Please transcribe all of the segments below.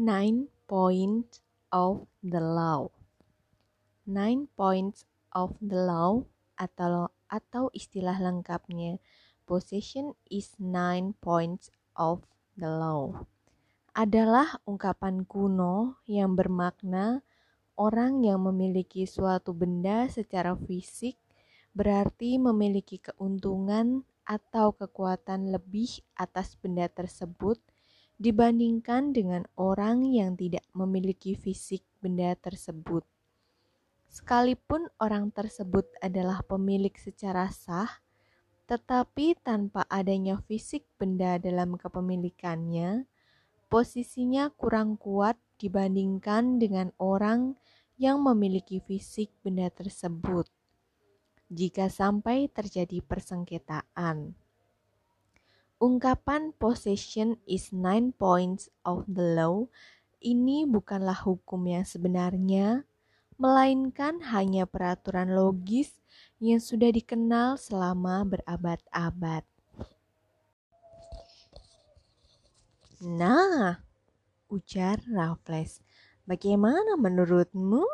Nine points of the law. Nine points of the law atau atau istilah lengkapnya possession is nine points of the law adalah ungkapan kuno yang bermakna orang yang memiliki suatu benda secara fisik berarti memiliki keuntungan atau kekuatan lebih atas benda tersebut dibandingkan dengan orang yang tidak memiliki fisik benda tersebut. Sekalipun orang tersebut adalah pemilik secara sah, tetapi tanpa adanya fisik benda dalam kepemilikannya, posisinya kurang kuat dibandingkan dengan orang yang memiliki fisik benda tersebut. Jika sampai terjadi persengketaan, Ungkapan possession is nine points of the law ini bukanlah hukum yang sebenarnya, melainkan hanya peraturan logis yang sudah dikenal selama berabad-abad. Nah, ujar Raffles, bagaimana menurutmu?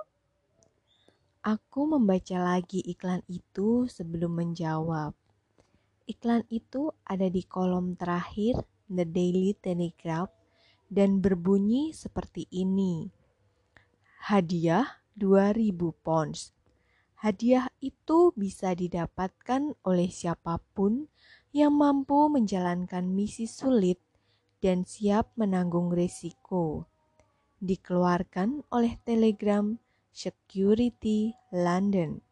Aku membaca lagi iklan itu sebelum menjawab. Iklan itu ada di kolom terakhir The Daily Telegraph dan berbunyi seperti ini. Hadiah 2000 pounds. Hadiah itu bisa didapatkan oleh siapa pun yang mampu menjalankan misi sulit dan siap menanggung risiko. Dikeluarkan oleh Telegram Security London.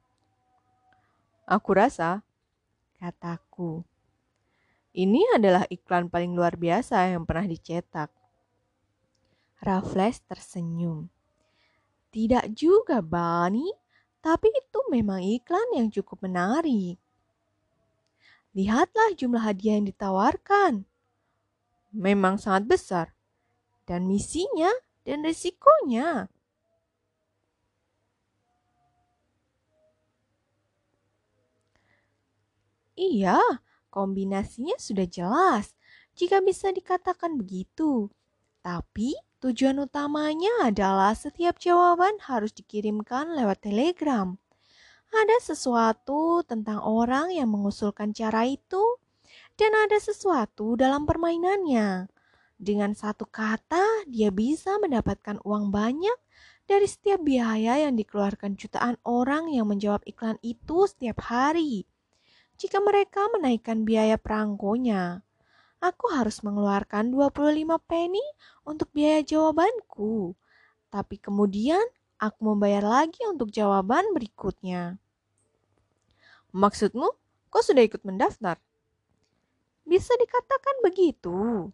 Aku rasa kataku. Ini adalah iklan paling luar biasa yang pernah dicetak. Raffles tersenyum. Tidak juga, Bani, tapi itu memang iklan yang cukup menarik. Lihatlah jumlah hadiah yang ditawarkan. Memang sangat besar. Dan misinya dan resikonya. Iya, kombinasinya sudah jelas. Jika bisa dikatakan begitu. Tapi tujuan utamanya adalah setiap jawaban harus dikirimkan lewat telegram. Ada sesuatu tentang orang yang mengusulkan cara itu, dan ada sesuatu dalam permainannya. Dengan satu kata, dia bisa mendapatkan uang banyak dari setiap biaya yang dikeluarkan jutaan orang yang menjawab iklan itu setiap hari jika mereka menaikkan biaya perangkonya. Aku harus mengeluarkan 25 penny untuk biaya jawabanku. Tapi kemudian aku membayar lagi untuk jawaban berikutnya. Maksudmu, kau sudah ikut mendaftar? Bisa dikatakan begitu.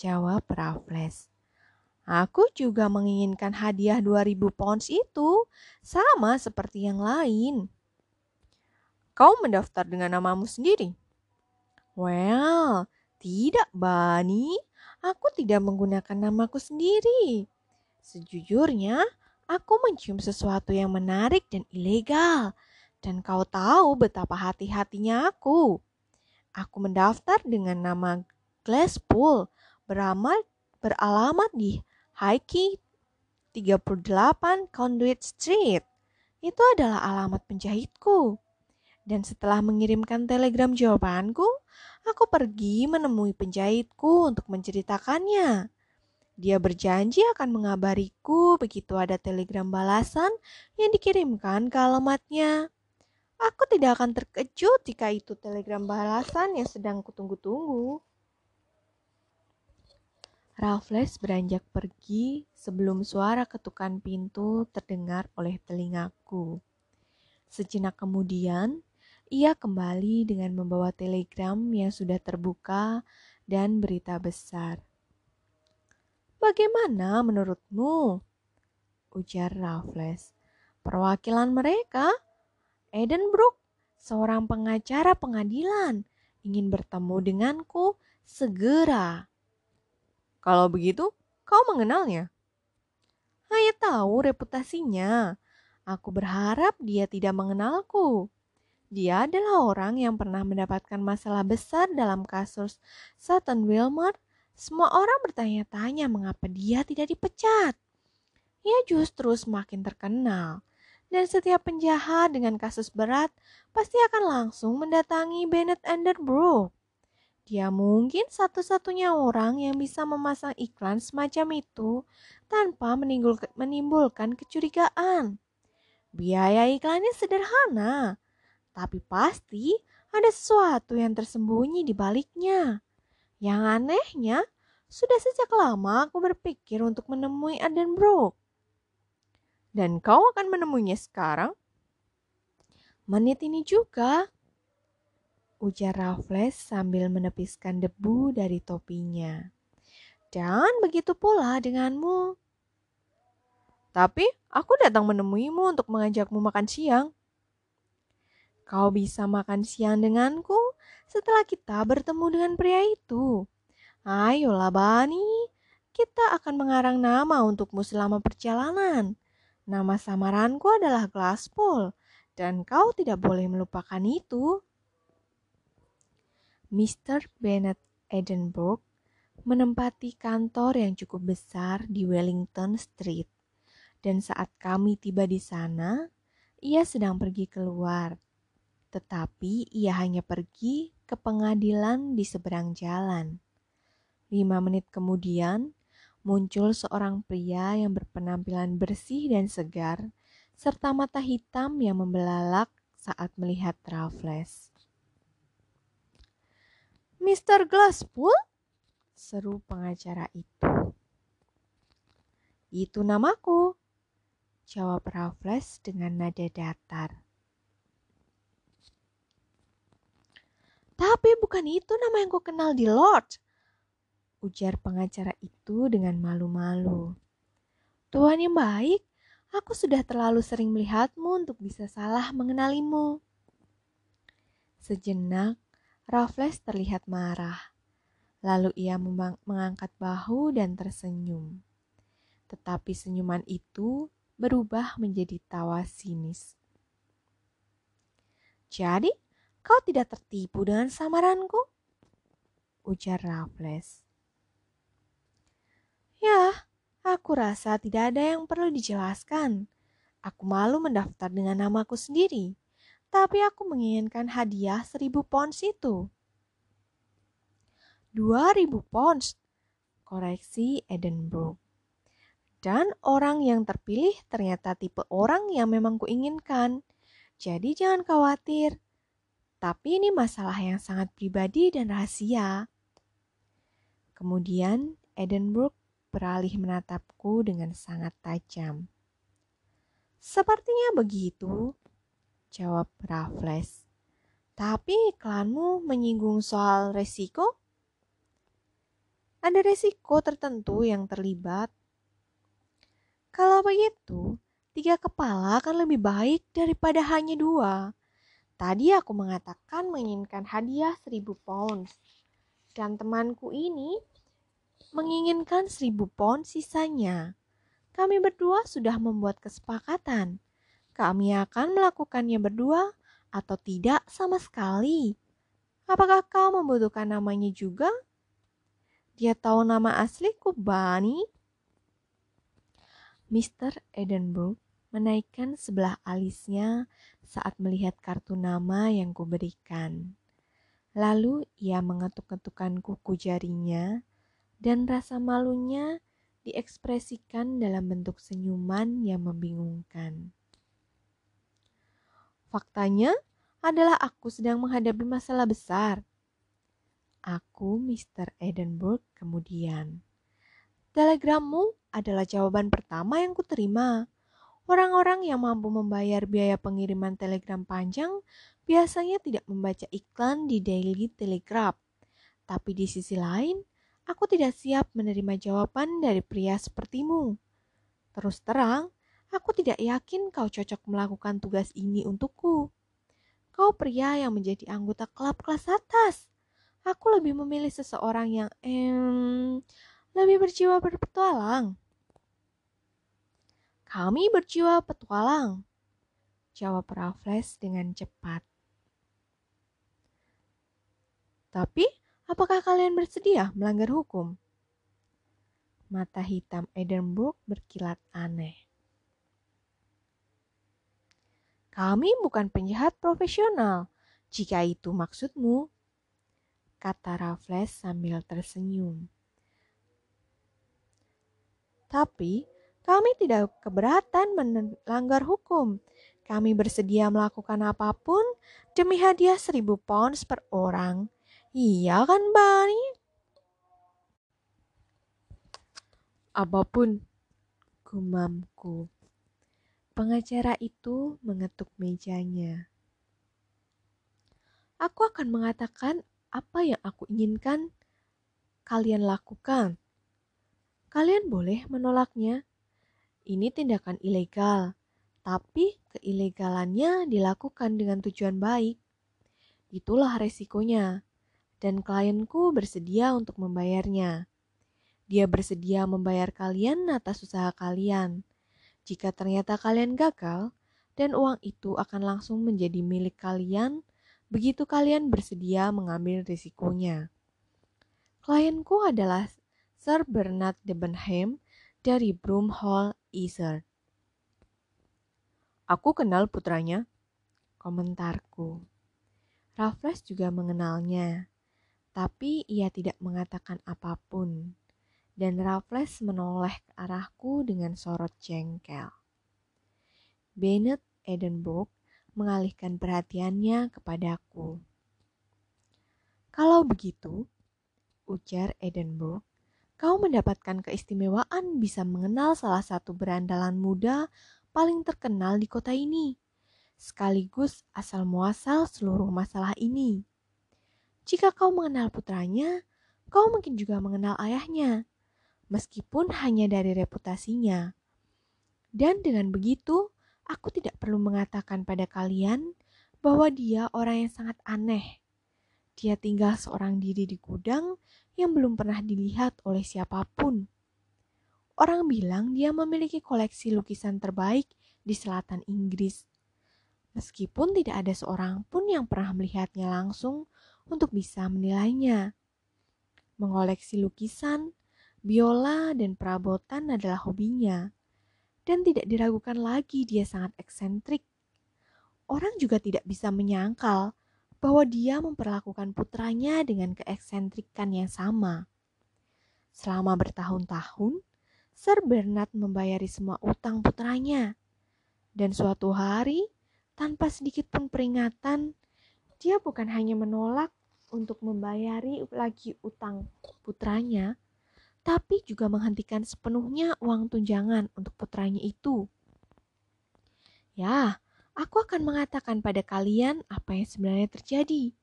Jawab Raffles. Aku juga menginginkan hadiah 2000 pounds itu, sama seperti yang lain. Kau mendaftar dengan namamu sendiri? Well, tidak, Bani. Aku tidak menggunakan namaku sendiri. Sejujurnya, aku mencium sesuatu yang menarik dan ilegal. Dan kau tahu betapa hati-hatinya aku. Aku mendaftar dengan nama Glasspool, beramal, beralamat di Highkey 38 Conduit Street. Itu adalah alamat penjahitku. Dan setelah mengirimkan telegram jawabanku, aku pergi menemui penjahitku untuk menceritakannya. Dia berjanji akan mengabariku begitu ada telegram balasan yang dikirimkan ke alamatnya. Aku tidak akan terkejut jika itu telegram balasan yang sedang kutunggu-tunggu. Raffles beranjak pergi sebelum suara ketukan pintu terdengar oleh telingaku. Sejenak kemudian, ia kembali dengan membawa telegram yang sudah terbuka dan berita besar. Bagaimana menurutmu? Ujar Raffles. Perwakilan mereka, Edenbrook, seorang pengacara pengadilan, ingin bertemu denganku segera. Kalau begitu, kau mengenalnya? Hanya tahu reputasinya. Aku berharap dia tidak mengenalku. Dia adalah orang yang pernah mendapatkan masalah besar dalam kasus Sutton Wilmot Semua orang bertanya-tanya mengapa dia tidak dipecat. Ia justru semakin terkenal. Dan setiap penjahat dengan kasus berat pasti akan langsung mendatangi Bennett Underbrook. Dia mungkin satu-satunya orang yang bisa memasang iklan semacam itu tanpa menimbulkan kecurigaan. Biaya iklannya sederhana, tapi pasti ada sesuatu yang tersembunyi di baliknya. Yang anehnya, sudah sejak lama aku berpikir untuk menemui Adenbrook. Dan kau akan menemuinya sekarang? Menit ini juga, ujar Raffles sambil menepiskan debu dari topinya. Dan begitu pula denganmu. Tapi aku datang menemuimu untuk mengajakmu makan siang. Kau bisa makan siang denganku setelah kita bertemu dengan pria itu. Ayolah Bani, kita akan mengarang nama untukmu selama perjalanan. Nama samaranku adalah Glasspool, dan kau tidak boleh melupakan itu. Mr. Bennett Edinburgh menempati kantor yang cukup besar di Wellington Street. Dan saat kami tiba di sana, ia sedang pergi keluar tetapi ia hanya pergi ke pengadilan di seberang jalan. Lima menit kemudian, muncul seorang pria yang berpenampilan bersih dan segar, serta mata hitam yang membelalak saat melihat Raffles. Mr. Glasspool? Seru pengacara itu. Itu namaku, jawab Raffles dengan nada datar. Tapi bukan itu nama yang ku kenal di Lord. Ujar pengacara itu dengan malu-malu. Tuhan yang baik, aku sudah terlalu sering melihatmu untuk bisa salah mengenalimu. Sejenak, Raffles terlihat marah. Lalu ia mengangkat bahu dan tersenyum. Tetapi senyuman itu berubah menjadi tawa sinis. Jadi, Kau tidak tertipu dengan samaranku? Ujar Raffles. Ya, aku rasa tidak ada yang perlu dijelaskan. Aku malu mendaftar dengan namaku sendiri, tapi aku menginginkan hadiah seribu pounds itu. Dua ribu pounds, koreksi Edinburgh. Dan orang yang terpilih ternyata tipe orang yang memang kuinginkan. Jadi jangan khawatir, tapi ini masalah yang sangat pribadi dan rahasia. Kemudian Edinburgh beralih menatapku dengan sangat tajam. Sepertinya begitu, jawab Raffles. Tapi iklanmu menyinggung soal resiko? Ada resiko tertentu yang terlibat. Kalau begitu, tiga kepala akan lebih baik daripada hanya dua. Tadi aku mengatakan menginginkan hadiah seribu pounds. Dan temanku ini menginginkan seribu pounds sisanya. Kami berdua sudah membuat kesepakatan. Kami akan melakukannya berdua atau tidak sama sekali. Apakah kau membutuhkan namanya juga? Dia tahu nama asliku, Bunny. Mr. Edinburgh menaikkan sebelah alisnya saat melihat kartu nama yang kuberikan. Lalu ia mengetuk-ketukkan kuku jarinya dan rasa malunya diekspresikan dalam bentuk senyuman yang membingungkan. Faktanya adalah aku sedang menghadapi masalah besar. Aku, Mr. Edinburgh, kemudian. Telegrammu adalah jawaban pertama yang kuterima. Orang-orang yang mampu membayar biaya pengiriman telegram panjang biasanya tidak membaca iklan di Daily Telegraph. Tapi di sisi lain, aku tidak siap menerima jawaban dari pria sepertimu. Terus terang, aku tidak yakin kau cocok melakukan tugas ini untukku. Kau pria yang menjadi anggota klub kelas atas. Aku lebih memilih seseorang yang em, lebih berjiwa berpetualang. Kami berjiwa petualang, jawab Raffles dengan cepat. Tapi, apakah kalian bersedia melanggar hukum? Mata hitam Edinburgh berkilat aneh. Kami bukan penjahat profesional, jika itu maksudmu, kata Raffles sambil tersenyum. Tapi kami tidak keberatan melanggar hukum. Kami bersedia melakukan apa pun demi hadiah seribu pounds per orang. Iya kan, Bani? Apa pun, gumamku. Pengacara itu mengetuk mejanya. Aku akan mengatakan apa yang aku inginkan kalian lakukan. Kalian boleh menolaknya. Ini tindakan ilegal, tapi keilegalannya dilakukan dengan tujuan baik. Itulah resikonya, dan klienku bersedia untuk membayarnya. Dia bersedia membayar kalian atas usaha kalian. Jika ternyata kalian gagal, dan uang itu akan langsung menjadi milik kalian, begitu kalian bersedia mengambil risikonya. Klienku adalah Sir Bernard Debenham dari Broomhall Easer. Aku kenal putranya, komentarku. Raffles juga mengenalnya, tapi ia tidak mengatakan apa pun. Dan Raffles menoleh ke arahku dengan sorot jengkel. Bennett Edinburgh mengalihkan perhatiannya kepadaku. Kalau begitu, ujar Edinburgh, kau mendapatkan keistimewaan bisa mengenal salah satu berandalan muda paling terkenal di kota ini, sekaligus asal muasal seluruh masalah ini. Jika kau mengenal putranya, kau mungkin juga mengenal ayahnya, meskipun hanya dari reputasinya. Dan dengan begitu, aku tidak perlu mengatakan pada kalian bahwa dia orang yang sangat aneh. Dia tinggal seorang diri di gudang yang belum pernah dilihat oleh siapa pun. Orang bilang dia memiliki koleksi lukisan terbaik di selatan Inggris. Meskipun tidak ada seorang pun yang pernah melihatnya langsung untuk bisa menilainya. Mengoleksi lukisan, biola, dan perabotan adalah hobinya. Dan tidak diragukan lagi dia sangat eksentrik. Orang juga tidak bisa menyangkal bahwa dia memperlakukan putranya dengan keeksentrikan yang sama. Selama bertahun-tahun, Sir Bernard membayari semua utang putranya. Dan suatu hari, tanpa sedikit pun peringatan, dia bukan hanya menolak untuk membayari lagi utang putranya, tapi juga menghentikan sepenuhnya uang tunjangan untuk putranya itu. Ya, aku akan mengatakan pada kalian apa yang sebenarnya terjadi.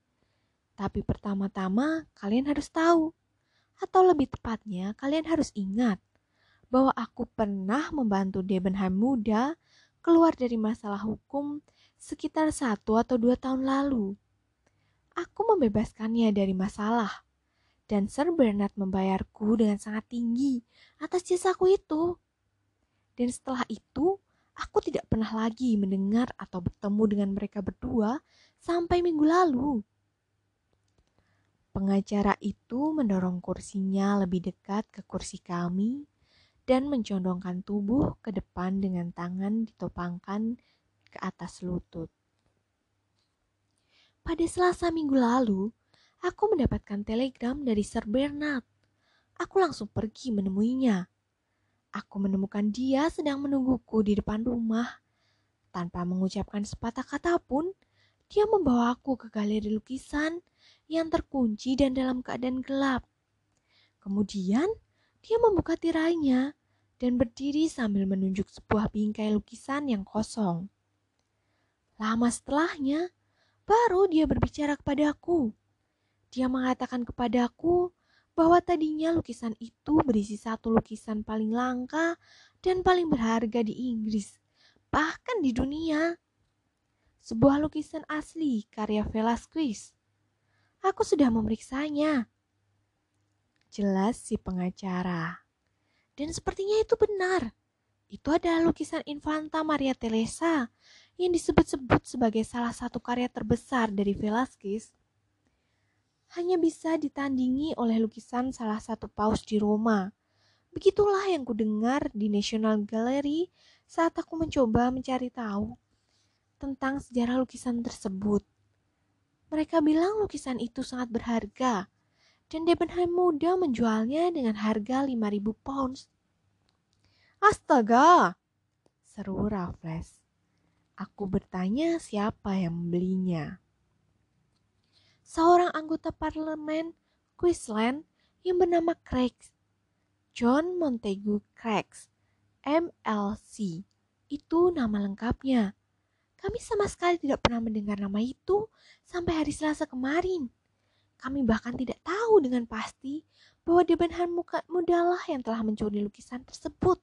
Tapi pertama-tama kalian harus tahu, atau lebih tepatnya kalian harus ingat bahwa aku pernah membantu Debenham muda keluar dari masalah hukum sekitar satu atau dua tahun lalu. Aku membebaskannya dari masalah, dan Sir Bernard membayarku dengan sangat tinggi atas jasaku itu. Dan setelah itu, aku tidak pernah lagi mendengar atau bertemu dengan mereka berdua sampai minggu lalu. Pengacara itu mendorong kursinya lebih dekat ke kursi kami dan mencondongkan tubuh ke depan dengan tangan ditopangkan ke atas lutut. Pada selasa minggu lalu, aku mendapatkan telegram dari Sir Bernard. Aku langsung pergi menemuinya. Aku menemukan dia sedang menungguku di depan rumah. Tanpa mengucapkan sepatah kata pun, dia membawa aku ke galeri lukisan yang terkunci dan dalam keadaan gelap. Kemudian, dia membuka tirainya dan berdiri sambil menunjuk sebuah bingkai lukisan yang kosong. Lama setelahnya, baru dia berbicara kepadaku. Dia mengatakan kepadaku bahwa tadinya lukisan itu berisi satu lukisan paling langka dan paling berharga di Inggris, bahkan di dunia. Sebuah lukisan asli karya Velasquez. Aku sudah memeriksanya Jelas si pengacara. Dan sepertinya itu benar. Itu adalah lukisan Infanta Maria Teresa yang disebut-sebut sebagai salah satu karya terbesar dari Velázquez. Hanya bisa ditandingi oleh lukisan salah satu paus di Roma, Begitulah yang kudengar di National Gallery saat aku mencoba mencari tahu tentang sejarah lukisan tersebut. Mereka bilang lukisan itu sangat berharga dan Debenham muda menjualnya dengan harga 5000 pounds. Astaga! Seru Raffles. Aku bertanya siapa yang membelinya. Seorang anggota parlemen Queensland yang bernama Craig. John Montagu Craigs, MLC. Itu nama lengkapnya. Kami sama sekali tidak pernah mendengar nama itu sampai hari Selasa kemarin. Kami bahkan tidak tahu dengan pasti bahwa Debenham muda lah yang telah mencuri lukisan tersebut.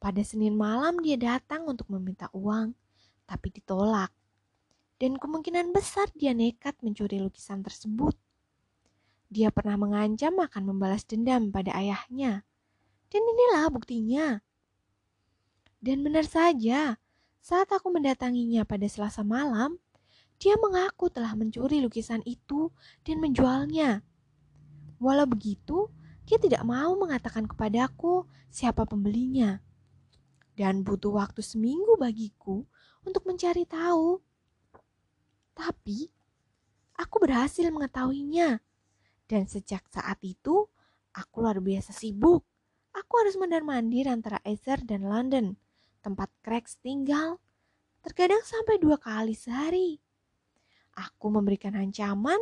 Pada Senin malam dia datang untuk meminta uang, tapi ditolak. Dan kemungkinan besar dia nekat mencuri lukisan tersebut. Dia pernah mengancam akan membalas dendam pada ayahnya. Dan inilah buktinya. Dan benar saja, saat aku mendatanginya pada Selasa malam, dia mengaku telah mencuri lukisan itu dan menjualnya. Walau begitu, dia tidak mau mengatakan kepadaku siapa pembelinya. Dan butuh waktu seminggu bagiku untuk mencari tahu. Tapi, aku berhasil mengetahuinya. Dan sejak saat itu, aku luar biasa sibuk. Aku harus mondar-mandir antara Ezer dan London tempat Craig tinggal, terkadang sampai dua kali sehari. Aku memberikan ancaman,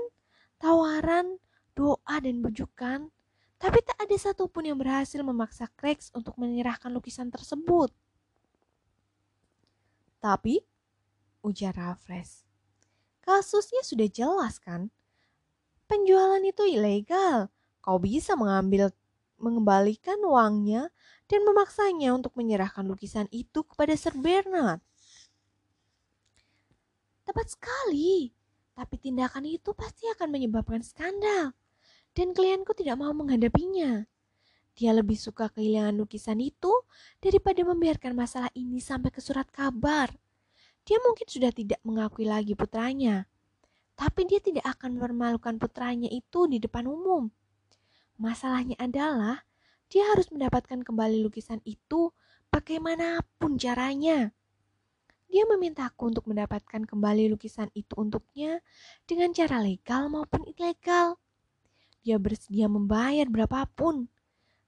tawaran, doa, dan bujukan, tapi tak ada satupun yang berhasil memaksa Craig untuk menyerahkan lukisan tersebut. Tapi, ujar Raffles, kasusnya sudah jelas kan? Penjualan itu ilegal. Kau bisa mengambil mengembalikan uangnya dan memaksanya untuk menyerahkan lukisan itu kepada Sir Bernard. Tepat sekali, tapi tindakan itu pasti akan menyebabkan skandal, dan klienku tidak mau menghadapinya. Dia lebih suka kehilangan lukisan itu daripada membiarkan masalah ini sampai ke surat kabar. Dia mungkin sudah tidak mengakui lagi putranya, tapi dia tidak akan mempermalukan putranya itu di depan umum. Masalahnya adalah dia harus mendapatkan kembali lukisan itu bagaimanapun caranya. Dia memintaku untuk mendapatkan kembali lukisan itu untuknya dengan cara legal maupun ilegal. Dia bersedia membayar berapapun.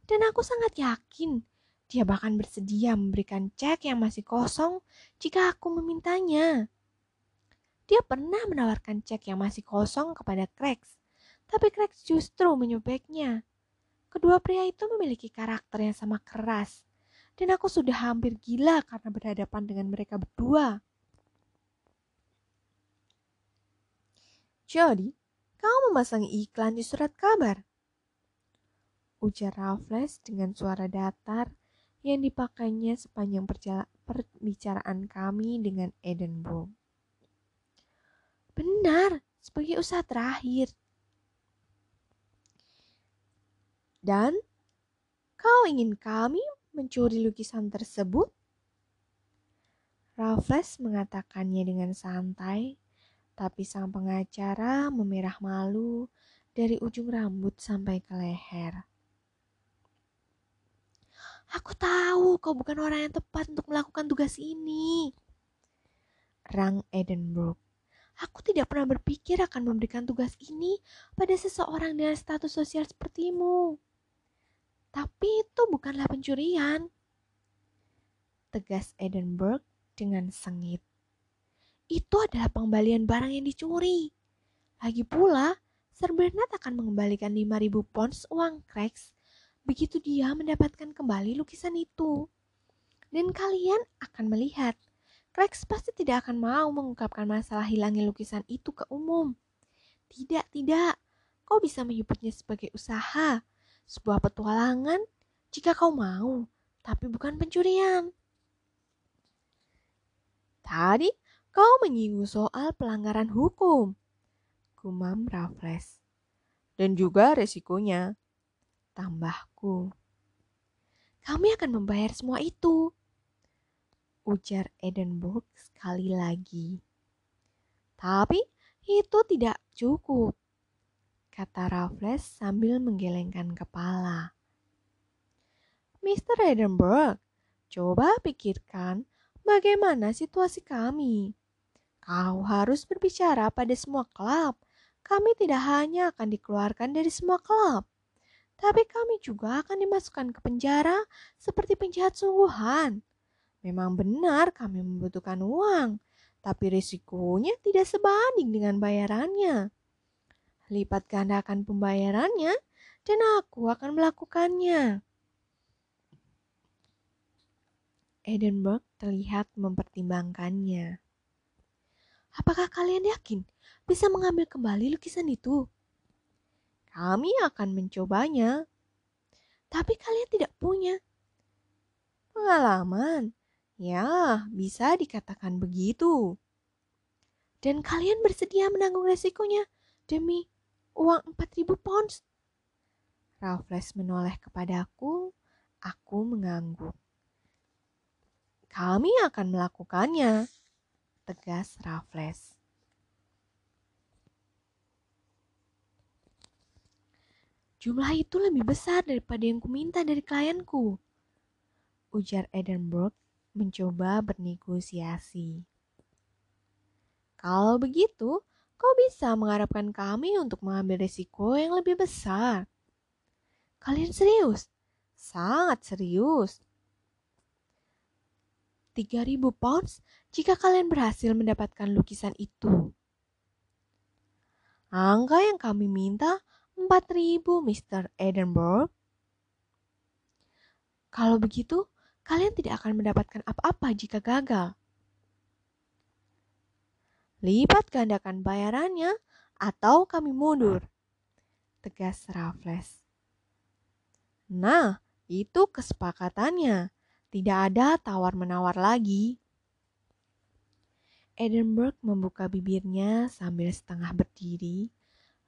Dan aku sangat yakin dia bahkan bersedia memberikan cek yang masih kosong jika aku memintanya. Dia pernah menawarkan cek yang masih kosong kepada Craig, tapi Craig justru menyobeknya. Kedua pria itu memiliki karakter yang sama keras, dan aku sudah hampir gila karena berhadapan dengan mereka berdua. Jadi, kau memasangi iklan di surat kabar? Ujar Raffles dengan suara datar yang dipakainya sepanjang perbicaraan kami dengan Edinburgh. Benar, sebagai usaha terakhir. Dan kau ingin kami mencuri lukisan tersebut? Raffles mengatakannya dengan santai, tapi sang pengacara memerah malu dari ujung rambut sampai ke leher. Aku tahu kau bukan orang yang tepat untuk melakukan tugas ini. Rang Edinburgh. Aku tidak pernah berpikir akan memberikan tugas ini pada seseorang dengan status sosial sepertimu. Tapi itu bukanlah pencurian. Tegas Edinburgh dengan sengit. Itu adalah pengembalian barang yang dicuri. Lagi pula, Sir Bernard akan mengembalikan 5000 pounds uang Craigs begitu dia mendapatkan kembali lukisan itu. Dan kalian akan melihat, Craigs pasti tidak akan mau mengungkapkan masalah hilangnya lukisan itu ke umum. Tidak, tidak. Kau bisa menyebutnya sebagai usaha sebuah petualangan jika kau mau, tapi bukan pencurian. Tadi kau menyinggung soal pelanggaran hukum, gumam Raffles. Dan juga resikonya, tambahku. Kami akan membayar semua itu, ujar Edinburgh sekali lagi. Tapi itu tidak cukup kata Raffles sambil menggelengkan kepala. Mr. Edinburgh, coba pikirkan bagaimana situasi kami. Kau harus berbicara pada semua klub. Kami tidak hanya akan dikeluarkan dari semua klub, tapi kami juga akan dimasukkan ke penjara seperti penjahat sungguhan. Memang benar kami membutuhkan uang, tapi risikonya tidak sebanding dengan bayarannya. Lipat gandakan pembayarannya dan aku akan melakukannya. Edinburgh terlihat mempertimbangkannya. Apakah kalian yakin bisa mengambil kembali lukisan itu? Kami akan mencobanya. Tapi kalian tidak punya pengalaman Ya, bisa dikatakan begitu. Dan kalian bersedia menanggung resikonya demi uang 4000 pounds? Raffles menoleh kepadaku, aku mengangguk. Kami akan melakukannya, tegas Raffles. Jumlah itu lebih besar daripada yang kuminta dari klienku. Ujar Edinburgh mencoba bernegosiasi. Kalau begitu, kau bisa mengharapkan kami untuk mengambil risiko yang lebih besar. Kalian serius? Sangat serius. 3000 pounds jika kalian berhasil mendapatkan lukisan itu. Angka yang kami minta 4000 Mr. Edinburgh. Kalau begitu, kalian tidak akan mendapatkan apa-apa jika gagal. Lipat gandakan bayarannya atau kami mundur. Tegas Raffles. Nah, itu kesepakatannya. Tidak ada tawar-menawar lagi. Edinburgh membuka bibirnya sambil setengah berdiri,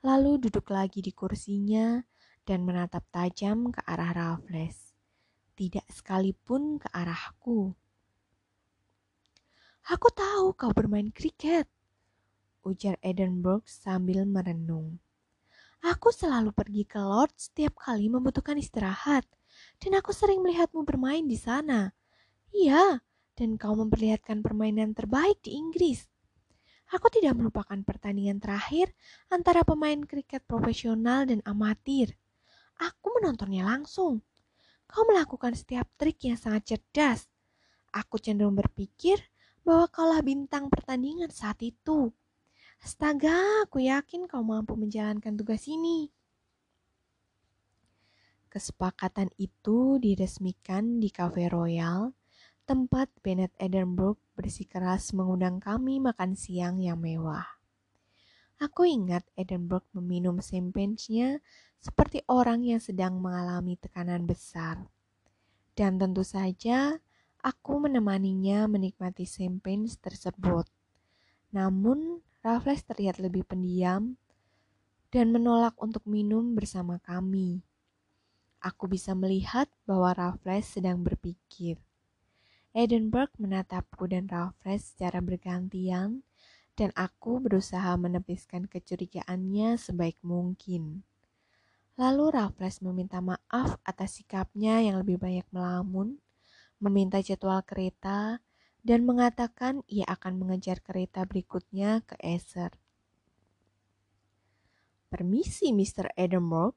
lalu duduk lagi di kursinya dan menatap tajam ke arah Raffles tidak sekalipun ke arahku. Aku tahu kau bermain kriket, ujar Edinburgh sambil merenung. Aku selalu pergi ke Lord setiap kali membutuhkan istirahat, dan aku sering melihatmu bermain di sana. Iya, dan kau memperlihatkan permainan terbaik di Inggris. Aku tidak melupakan pertandingan terakhir antara pemain kriket profesional dan amatir. Aku menontonnya langsung. Kau melakukan setiap trik yang sangat cerdas. Aku cenderung berpikir bahwa kaulah bintang pertandingan saat itu. Astaga, aku yakin kau mampu menjalankan tugas ini. Kesepakatan itu diresmikan di Cafe Royal, tempat Bennett Edinburgh bersikeras mengundang kami makan siang yang mewah. Aku ingat Edinburgh meminum champagne seperti orang yang sedang mengalami tekanan besar. Dan tentu saja aku menemaninya menikmati champagne tersebut. Namun Raffles terlihat lebih pendiam dan menolak untuk minum bersama kami. Aku bisa melihat bahwa Raffles sedang berpikir. Edinburgh menatapku dan Raffles secara bergantian dan aku berusaha menepiskan kecurigaannya sebaik mungkin. Lalu Raffles meminta maaf atas sikapnya yang lebih banyak melamun, meminta jadwal kereta, dan mengatakan ia akan mengejar kereta berikutnya ke Eser. Permisi, Mr. Edinburgh,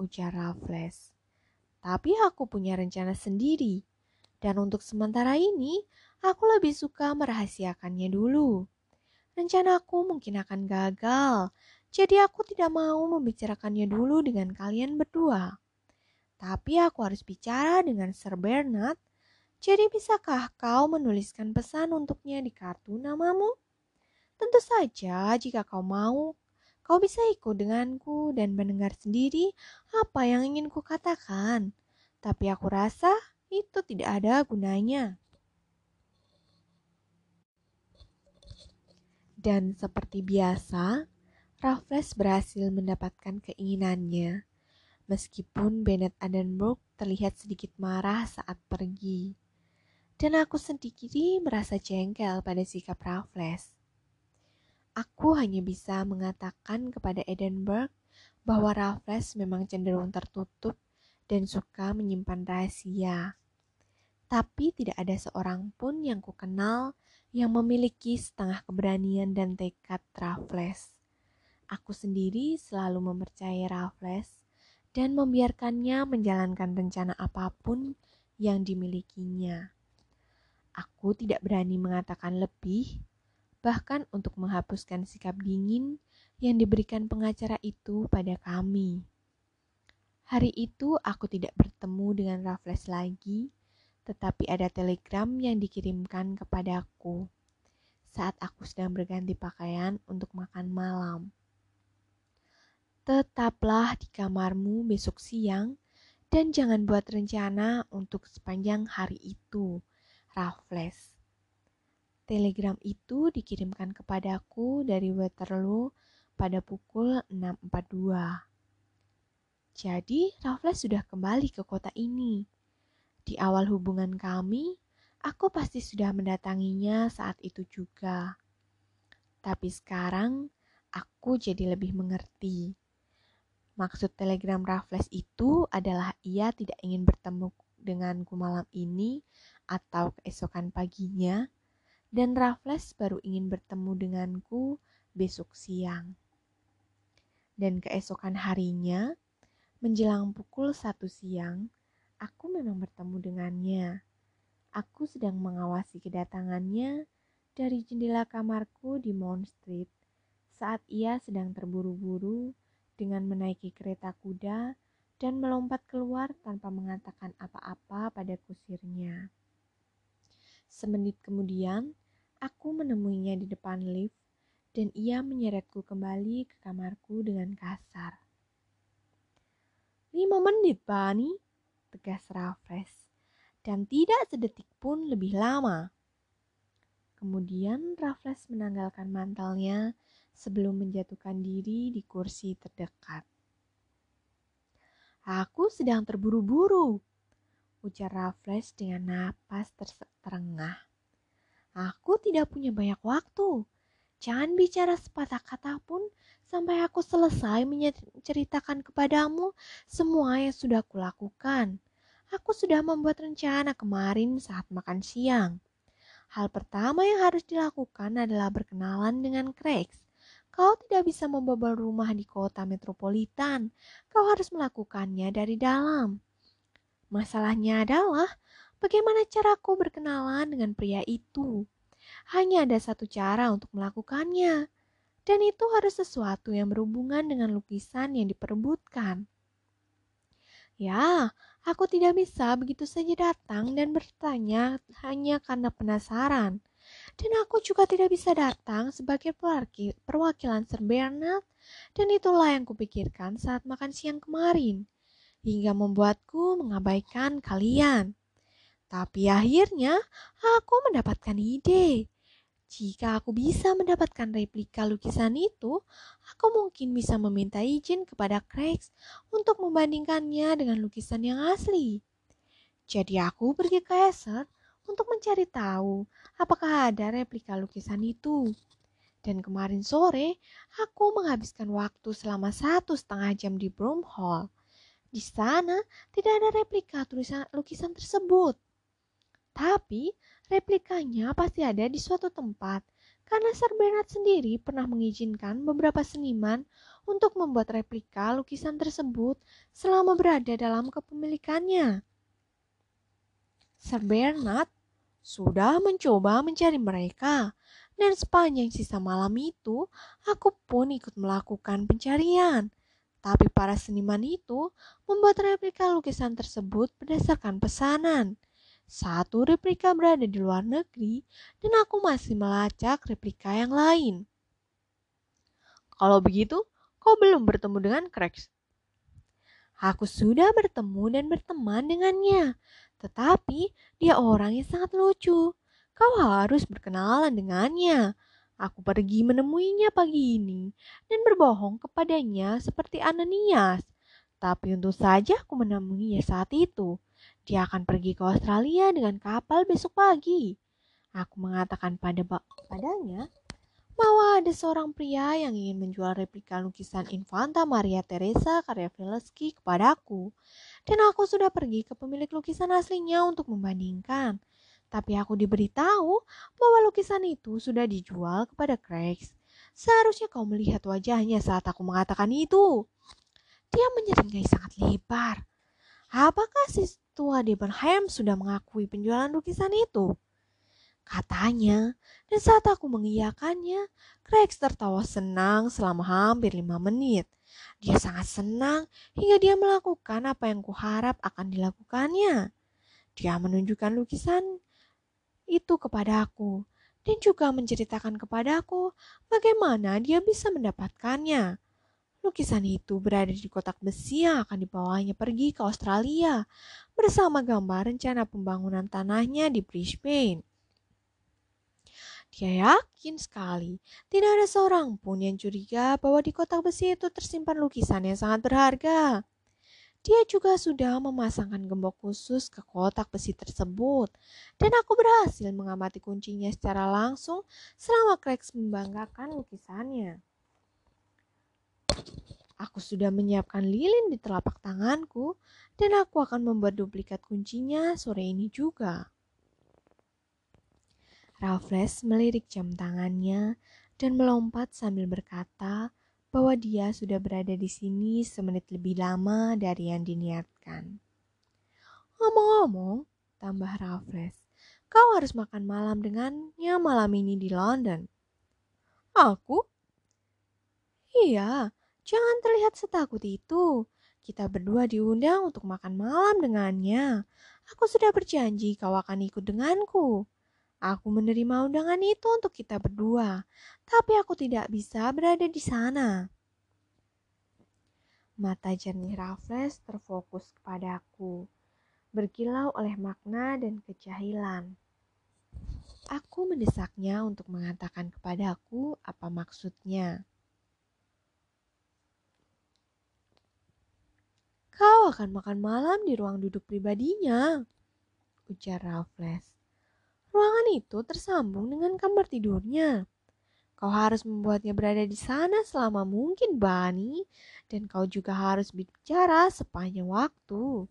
ujar Raffles. Tapi aku punya rencana sendiri, dan untuk sementara ini aku lebih suka merahasiakannya dulu. Rencanaku mungkin akan gagal, jadi aku tidak mau membicarakannya dulu dengan kalian berdua. Tapi aku harus bicara dengan Sir Bernard. Jadi bisakah kau menuliskan pesan untuknya di kartu namamu? Tentu saja jika kau mau, kau bisa ikut denganku dan mendengar sendiri apa yang ingin ku katakan. Tapi aku rasa itu tidak ada gunanya. Dan seperti biasa, Raffles berhasil mendapatkan keinginannya, meskipun Bennett Adenbrook terlihat sedikit marah saat pergi. Dan aku sendiri merasa jengkel pada sikap Raffles. Aku hanya bisa mengatakan kepada Edinburgh bahwa Raffles memang cenderung tertutup dan suka menyimpan rahasia. Tapi tidak ada seorang pun yang kukenal yang memiliki setengah keberanian dan tekad Raffles. Aku sendiri selalu mempercayai Raffles dan membiarkannya menjalankan rencana apa pun yang dimilikinya. Aku tidak berani mengatakan lebih, bahkan untuk menghapuskan sikap dingin yang diberikan pengacara itu pada kami. Hari itu aku tidak bertemu dengan Raffles lagi, tetapi ada telegram yang dikirimkan kepadaku saat aku sedang berganti pakaian untuk makan malam. Tetaplah di kamarmu besok siang dan jangan buat rencana untuk sepanjang hari itu, Raffles. Telegram itu dikirimkan kepadaku dari Waterloo pada pukul 6.42. Jadi Raffles sudah kembali ke kota ini di awal hubungan kami, aku pasti sudah mendatanginya saat itu juga. Tapi sekarang aku jadi lebih mengerti. Maksud telegram Raffles itu adalah ia tidak ingin bertemu denganku malam ini atau keesokan paginya, dan Raffles baru ingin bertemu denganku besok siang. Dan keesokan harinya, menjelang pukul satu siang, aku memang bertemu dengannya. Aku sedang mengawasi kedatangannya dari jendela kamarku di Mount Street saat ia sedang terburu-buru dengan menaiki kereta kuda dan melompat keluar tanpa mengatakan apa-apa pada kusirnya. Semenit kemudian, aku menemuinya di depan lift dan ia menyeretku kembali ke kamarku dengan kasar. Lima menit, Bani, tegas Raffles, dan tidak sedetik pun lebih lama. Kemudian Raffles menanggalkan mantelnya sebelum menjatuhkan diri di kursi terdekat. Aku sedang terburu-buru, ujar Raffles dengan napas terengah. Aku tidak punya banyak waktu. Jangan bicara sepatah kata pun sampai aku selesai menceritakan kepadamu semua yang sudah kulakukan. Aku sudah membuat rencana kemarin saat makan siang. Hal pertama yang harus dilakukan adalah berkenalan dengan Craig. Kau tidak bisa membobol rumah di kota metropolitan. Kau harus melakukannya dari dalam. Masalahnya adalah bagaimana caraku berkenalan dengan pria itu. Hanya ada satu cara untuk melakukannya, dan itu harus sesuatu yang berhubungan dengan lukisan yang diperebutkan. Ya, aku tidak bisa begitu saja datang dan bertanya hanya karena penasaran. Dan aku juga tidak bisa datang sebagai perwakilan Sir Bernard, dan itulah yang kupikirkan saat makan siang kemarin, hingga membuatku mengabaikan kalian. Tapi akhirnya aku mendapatkan ide. Jika aku bisa mendapatkan replika lukisan itu, aku mungkin bisa meminta izin kepada Craig untuk membandingkannya dengan lukisan yang asli. Jadi aku pergi ke Esser untuk mencari tahu apakah ada replika lukisan itu. Dan kemarin sore, aku menghabiskan waktu selama satu setengah jam di Broom Hall. Di sana tidak ada replika tulisan lukisan tersebut. Tapi replikanya pasti ada di suatu tempat karena Sir Bernard sendiri pernah mengizinkan beberapa seniman untuk membuat replika lukisan tersebut selama berada dalam kepemilikannya. Sir Bernard sudah mencoba mencari mereka, dan sepanjang sisa malam itu aku pun ikut melakukan pencarian. Tapi para seniman itu membuat replika lukisan tersebut berdasarkan pesanan. Satu replika berada di luar negeri dan aku masih melacak replika yang lain. Kalau begitu, kau belum bertemu dengan Craig. Aku sudah bertemu dan berteman dengannya, tetapi dia orang yang sangat lucu. Kau harus berkenalan dengannya. Aku pergi menemuinya pagi ini dan berbohong kepadanya seperti Ananias. Tapi untung saja aku menemuinya saat itu. Dia akan pergi ke Australia dengan kapal besok pagi. Aku mengatakan pada padanya bahwa ada seorang pria yang ingin menjual replika lukisan Infanta Maria Teresa karya Velesky kepadaku. dan aku sudah pergi ke pemilik lukisan aslinya untuk membandingkan. Tapi aku diberitahu bahwa lukisan itu sudah dijual kepada Craig. Seharusnya kau melihat wajahnya saat aku mengatakan itu. Dia menyeringai sangat lebar. Apakah si tua Debenham sudah mengakui penjualan lukisan itu? Katanya, dan saat aku mengiyakannya, Craig tertawa senang selama hampir lima menit. Dia sangat senang hingga dia melakukan apa yang kuharap akan dilakukannya. Dia menunjukkan lukisan itu kepadaku dan juga menceritakan kepadaku bagaimana dia bisa mendapatkannya. Lukisan itu berada di kotak besi yang akan dibawanya pergi ke Australia bersama gambar rencana pembangunan tanahnya di Brisbane. Dia yakin sekali tidak ada seorang pun yang curiga bahwa di kotak besi itu tersimpan lukisan yang sangat berharga. Dia juga sudah memasangkan gembok khusus ke kotak besi tersebut, dan aku berhasil mengamati kuncinya secara langsung selama Craig membanggakan lukisannya. Aku sudah menyiapkan lilin di telapak tanganku, dan aku akan membuat duplikat kuncinya sore ini juga. Raffles melirik jam tangannya dan melompat sambil berkata bahwa dia sudah berada di sini semenit lebih lama dari yang diniatkan. Ngomong-ngomong, tambah Raffles, kau harus makan malam dengannya malam ini di London. Aku? Iya, jangan terlihat setakut itu. Kita berdua diundang untuk makan malam dengannya. Aku sudah berjanji kau akan ikut denganku. Aku menerima undangan itu untuk kita berdua, tapi aku tidak bisa berada di sana. Mata jernih Raffles terfokus kepadaku, berkilau oleh makna dan kejahilan. Aku mendesaknya untuk mengatakan kepadaku apa maksudnya. Kau akan makan malam di ruang duduk pribadinya, ujar Raffles. Ruangan itu tersambung dengan kamar tidurnya. Kau harus membuatnya berada di sana selama mungkin, Bani, dan kau juga harus bicara sepanjang waktu.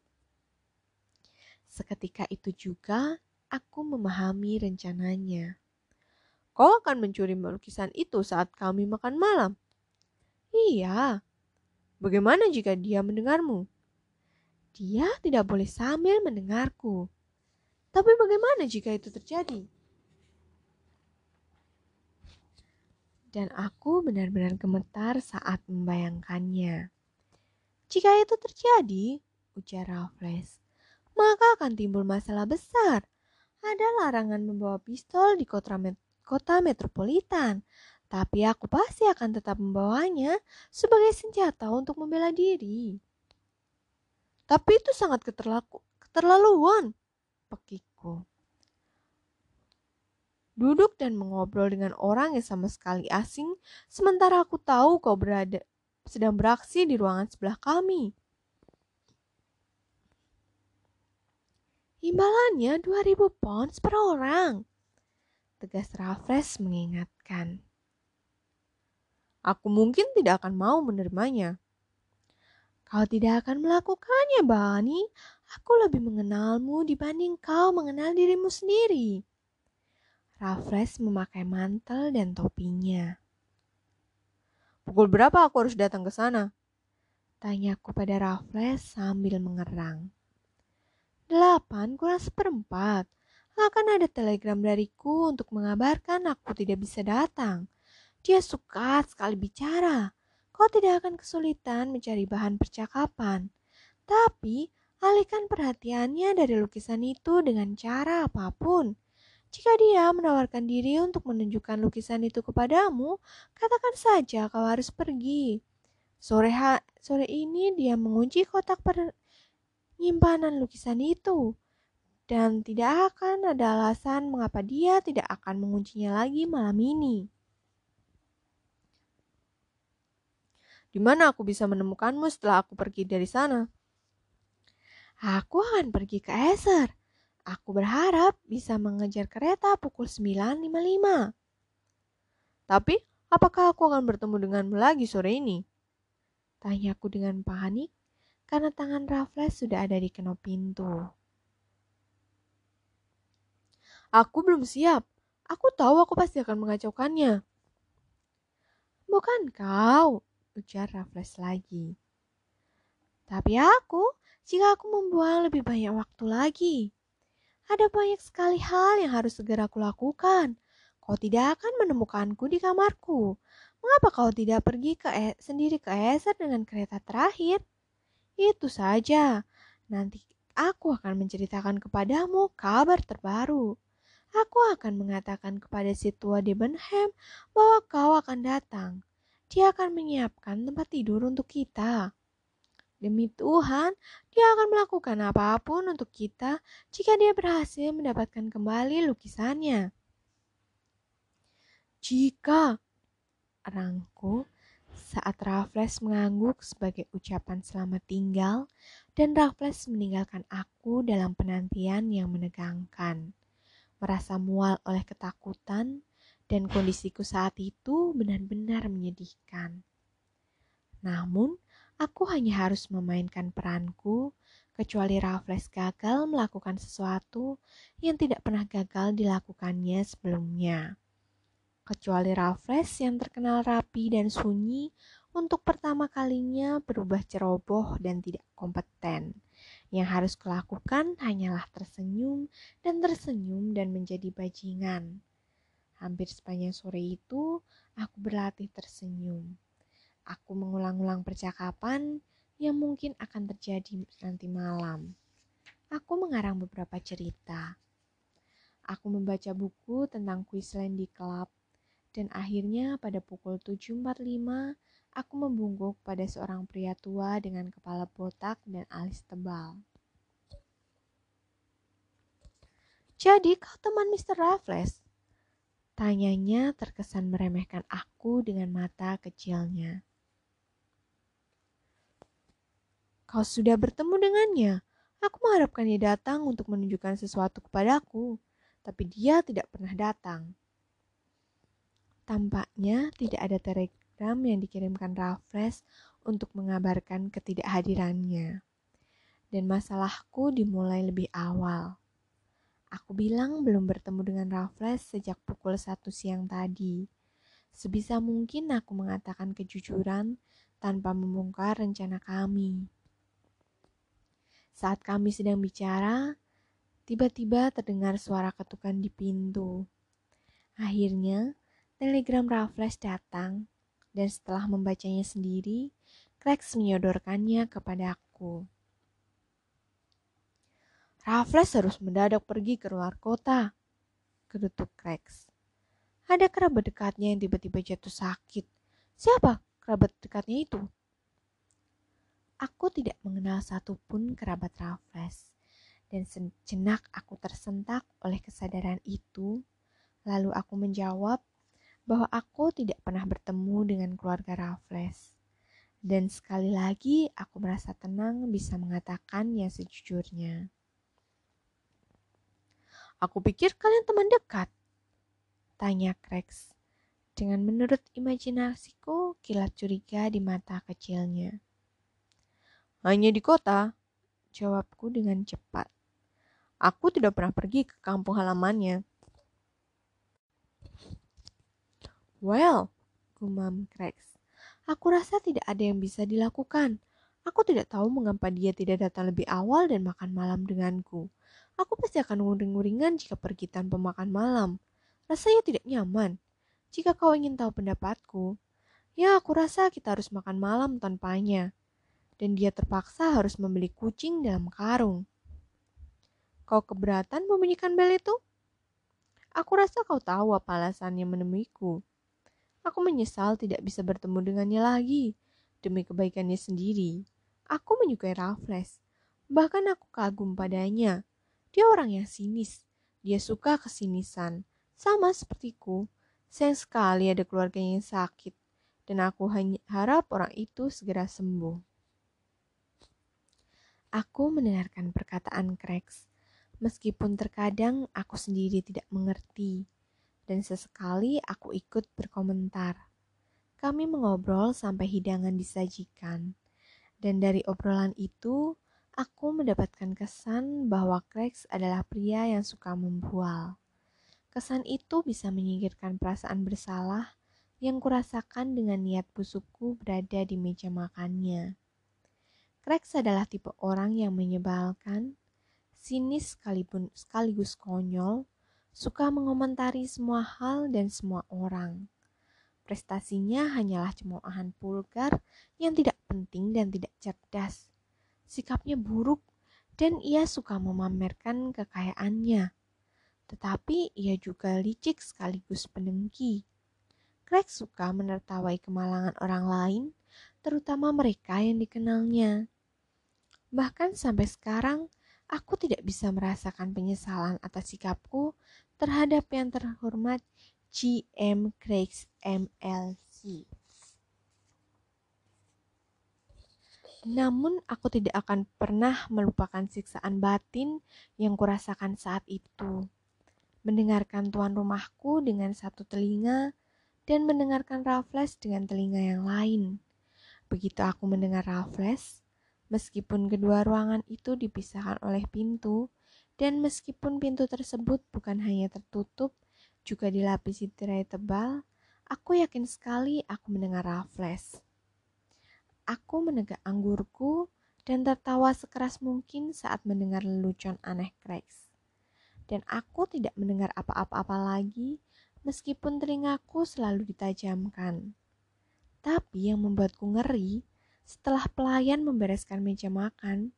Seketika itu juga aku memahami rencananya. Kau akan mencuri lukisan itu saat kami makan malam? Iya. Bagaimana jika dia mendengarmu? Dia tidak boleh sambil mendengarku. Tapi bagaimana jika itu terjadi? Dan aku benar-benar gemetar saat membayangkannya. Jika itu terjadi, ujar Raffles, maka akan timbul masalah besar. Ada larangan membawa pistol di kota, met kota metropolitan, tapi aku pasti akan tetap membawanya sebagai senjata untuk membela diri. Tapi itu sangat keterlaluan, pekiku. Duduk dan mengobrol dengan orang yang sama sekali asing, sementara aku tahu kau berada sedang beraksi di ruangan sebelah kami. Imbalannya 2000 pounds per orang. Tegas Raffles mengingatkan. Aku mungkin tidak akan mau menerimanya. Kau tidak akan melakukannya, Bani. Aku lebih mengenalmu dibanding kau mengenal dirimu sendiri. Raffles memakai mantel dan topinya. Pukul berapa aku harus datang ke sana? Tanyaku pada Raffles sambil mengerang. Delapan kurang seperempat. Akan ada telegram dariku untuk mengabarkan aku tidak bisa datang. Dia suka sekali bicara. Kau tidak akan kesulitan mencari bahan percakapan. Tapi Alihkan perhatiannya dari lukisan itu dengan cara apa pun. Jika dia menawarkan diri untuk menunjukkan lukisan itu kepadamu, katakan saja kau harus pergi. Sore, ha sore ini dia mengunci kotak penyimpanan lukisan itu. Dan tidak akan ada alasan mengapa dia tidak akan menguncinya lagi malam ini. Di mana aku bisa menemukanmu setelah aku pergi dari sana? Aku akan pergi ke Eser. Aku berharap bisa mengejar kereta pukul 9.55. Tapi, apakah aku akan bertemu denganmu lagi sore ini? Tanyaku dengan panik, karena tangan Raffles sudah ada di kenop pintu. Aku belum siap. Aku tahu aku pasti akan mengacaukannya. Bukan kau, ujar Raffles lagi. Tapi aku, jika aku membuang lebih banyak waktu lagi. Ada banyak sekali hal yang harus segera kulakukan. Kau tidak akan menemukanku di kamarku. Mengapa kau tidak pergi ke e sendiri ke Eser dengan kereta terakhir? Itu saja. Nanti aku akan menceritakan kepadamu kabar terbaru. Aku akan mengatakan kepada si tua Debenham bahwa kau akan datang. Dia akan menyiapkan tempat tidur untuk kita. Demi Tuhan, dia akan melakukan apa pun untuk kita jika dia berhasil mendapatkan kembali lukisannya. Jika, rangku, saat Raffles mengangguk sebagai ucapan selamat tinggal dan Raffles meninggalkan aku dalam penantian yang menegangkan merasa mual oleh ketakutan, dan kondisiku saat itu benar-benar menyedihkan. Namun, aku hanya harus memainkan peranku, kecuali Raffles gagal melakukan sesuatu yang tidak pernah gagal dilakukannya sebelumnya. Kecuali Raffles yang terkenal rapi dan sunyi untuk pertama kalinya berubah ceroboh dan tidak kompeten. Yang harus kulakukan hanyalah tersenyum dan tersenyum dan menjadi bajingan. Hampir sepanjang sore itu, aku berlatih tersenyum. Aku mengulang-ulang percakapan yang mungkin akan terjadi nanti malam. Aku mengarang beberapa cerita. Aku membaca buku tentang Queensland di klub dan akhirnya pada pukul 7.45 Aku membungkuk pada seorang pria tua dengan kepala botak dan alis tebal. Jadi kau teman Mr. Raffles? Tanyanya terkesan meremehkan aku dengan mata kecilnya. Kau sudah bertemu dengannya. Aku mengharapkan dia datang untuk menunjukkan sesuatu kepadaku, tapi dia tidak pernah datang. Tampaknya tidak ada telegram yang dikirimkan Raffles untuk mengabarkan ketidakhadirannya. Dan masalahku dimulai lebih awal. Aku bilang belum bertemu dengan Raffles sejak pukul satu siang tadi. Sebisa mungkin aku mengatakan kejujuran tanpa membongkar rencana kami. Saat kami sedang bicara, tiba-tiba terdengar suara ketukan di pintu. Akhirnya, telegram Raffles datang dan setelah membacanya sendiri, Rex menyodorkannya kepada aku. Raffles harus mendadak pergi ke luar kota, gerutuk Rex. Ada kerabat dekatnya yang tiba-tiba jatuh sakit. Siapa kerabat dekatnya itu? Aku tidak mengenal satupun kerabat Raffles, dan sejenak aku tersentak oleh kesadaran itu. Lalu aku menjawab bahwa aku tidak pernah bertemu dengan keluarga Raffles. Dan sekali lagi aku merasa tenang bisa mengatakan yang sejujurnya. Aku pikir kalian teman dekat. Tanya Rex. Dengan menurut imajinasiku, kilat curiga di mata kecilnya. Hanya di kota, jawabku dengan cepat. Aku tidak pernah pergi ke kampung halamannya. Well, gumam Rex. Aku rasa tidak ada yang bisa dilakukan. Aku tidak tahu mengapa dia tidak datang lebih awal dan makan malam denganku. Aku pasti akan nguring-nguringan jika pergi tanpa makan malam. Rasanya tidak nyaman. Jika kau ingin tahu pendapatku, ya aku rasa kita harus makan malam tanpanya. Dan dia terpaksa harus membeli kucing dalam karung. Kau keberatan membunyikan bel itu? Aku rasa kau tahu apa alasannya menemuiku. Aku menyesal tidak bisa bertemu dengannya lagi. Demi kebaikannya sendiri, aku menyukai Raffles. Bahkan aku kagum padanya. Dia orang yang sinis. Dia suka kesinisan. Sama sepertiku. Sayang sekali ada keluarga yang sakit. Dan aku hanya harap orang itu segera sembuh. Aku mendengarkan perkataan Krex. Meskipun terkadang aku sendiri tidak mengerti dan sesekali aku ikut berkomentar. Kami mengobrol sampai hidangan disajikan, Dan dari obrolan itu, aku mendapatkan kesan bahwa Craigs adalah pria yang suka membual. Kesan itu bisa menyingkirkan perasaan bersalah yang kurasakan dengan niat busukku berada di meja makannya. Craigs adalah tipe orang yang menyebalkan, sinis sekalipun sekaligus konyol, suka mengomentari semua hal dan semua orang. Prestasinya hanyalah cemoohan vulgar yang tidak penting dan tidak cerdas. Sikapnya buruk dan ia suka memamerkan kekayaannya. Tetapi ia juga licik sekaligus pendengki. Craig suka menertawai kemalangan orang lain, terutama mereka yang dikenalnya. Bahkan sampai sekarang, aku tidak bisa merasakan penyesalan atas sikapku terhadap yang terhormat GM Craigs MLC. Namun aku tidak akan pernah melupakan siksaan batin yang kurasakan saat itu. Mendengarkan tuan rumahku dengan satu telinga dan mendengarkan Raffles dengan telinga yang lain. Begitu aku mendengar Raffles, Meskipun kedua ruangan itu dipisahkan oleh pintu, dan meskipun pintu tersebut bukan hanya tertutup, juga dilapisi tirai tebal, aku yakin sekali aku mendengar Raffles. Aku menegak anggurku dan tertawa sekeras mungkin saat mendengar lelucon aneh Craigs. Dan aku tidak mendengar apa-apa lagi meskipun telingaku selalu ditajamkan. Tapi yang membuatku ngeri setelah pelayan membereskan meja makan,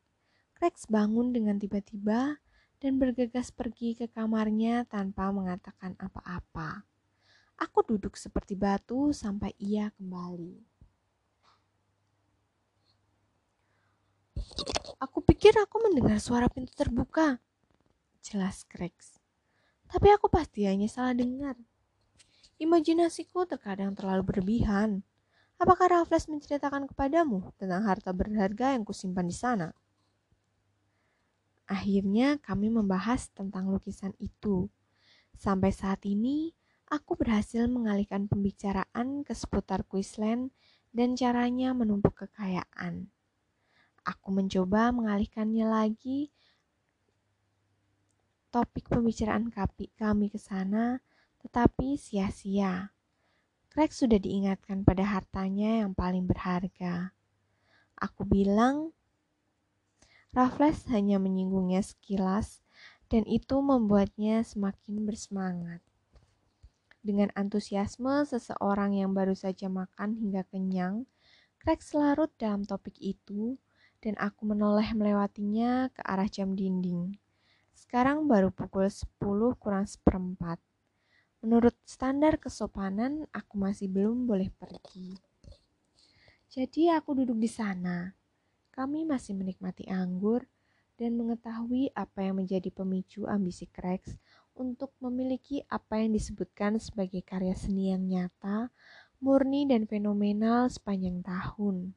Rex bangun dengan tiba-tiba dan bergegas pergi ke kamarnya tanpa mengatakan apa-apa. Aku duduk seperti batu sampai ia kembali. Aku pikir aku mendengar suara pintu terbuka. Jelas Rex. Tapi aku pasti hanya salah dengar. Imajinasiku terkadang terlalu berlebihan. Apakah Raffles menceritakan kepadamu tentang harta berharga yang kusimpan di sana? Akhirnya kami membahas tentang lukisan itu. Sampai saat ini, aku berhasil mengalihkan pembicaraan ke seputar Queensland dan caranya menumpuk kekayaan. Aku mencoba mengalihkannya lagi topik pembicaraan kami ke sana, tetapi sia-sia. Craig sudah diingatkan pada hartanya yang paling berharga. Aku bilang, Raffles hanya menyinggungnya sekilas dan itu membuatnya semakin bersemangat. Dengan antusiasme seseorang yang baru saja makan hingga kenyang, Craig selarut dalam topik itu dan aku menoleh melewatinya ke arah jam dinding. Sekarang baru pukul 10 kurang seperempat. Menurut standar kesopanan, aku masih belum boleh pergi. Jadi aku duduk di sana. Kami masih menikmati anggur dan mengetahui apa yang menjadi pemicu ambisi Craigs untuk memiliki apa yang disebutkan sebagai karya seni yang nyata, murni dan fenomenal sepanjang tahun.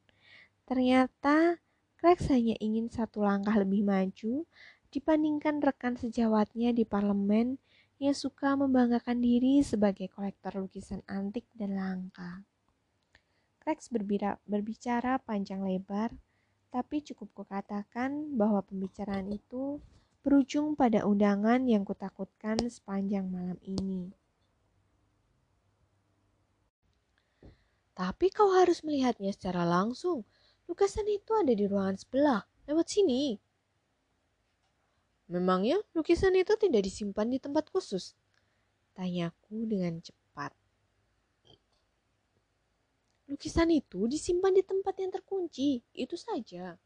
Ternyata Craigs hanya ingin satu langkah lebih maju dibandingkan rekan sejawatnya di parlemen yang suka membanggakan diri sebagai kolektor lukisan antik dan langka. Rex berbicara panjang lebar, tapi cukup kukatakan bahwa pembicaraan itu berujung pada undangan yang kutakutkan sepanjang malam ini. Tapi kau harus melihatnya secara langsung. Lukisan itu ada di ruangan sebelah, lewat sini. Memangnya lukisan itu tidak disimpan di tempat khusus? Tanyaku dengan cepat. Lukisan itu disimpan di tempat yang terkunci, itu saja.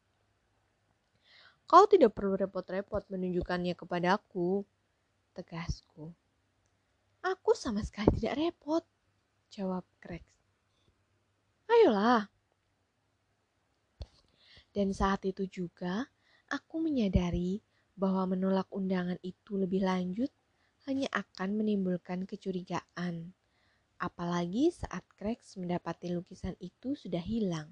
Kau tidak perlu repot-repot menunjukkannya kepadaku, tegasku. Aku sama sekali tidak repot, jawab Craig. Ayolah. Dan saat itu juga aku menyadari bahwa menolak undangan itu lebih lanjut hanya akan menimbulkan kecurigaan. Apalagi saat Craigs mendapati lukisan itu sudah hilang.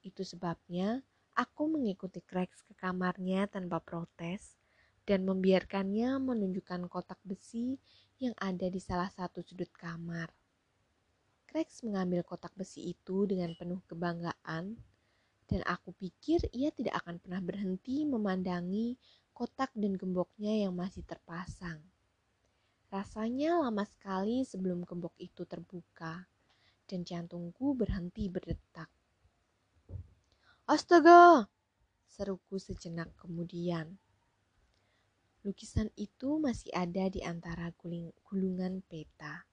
Itu sebabnya aku mengikuti Craigs ke kamarnya tanpa protes dan membiarkannya menunjukkan kotak besi yang ada di salah satu sudut kamar. Craigs mengambil kotak besi itu dengan penuh kebanggaan dan aku pikir ia tidak akan pernah berhenti memandangi kotak dan gemboknya yang masih terpasang. Rasanya lama sekali sebelum gembok itu terbuka, dan jantungku berhenti berdetak. Astaga! Seruku sejenak kemudian. Lukisan itu masih ada di antara gulungan peta.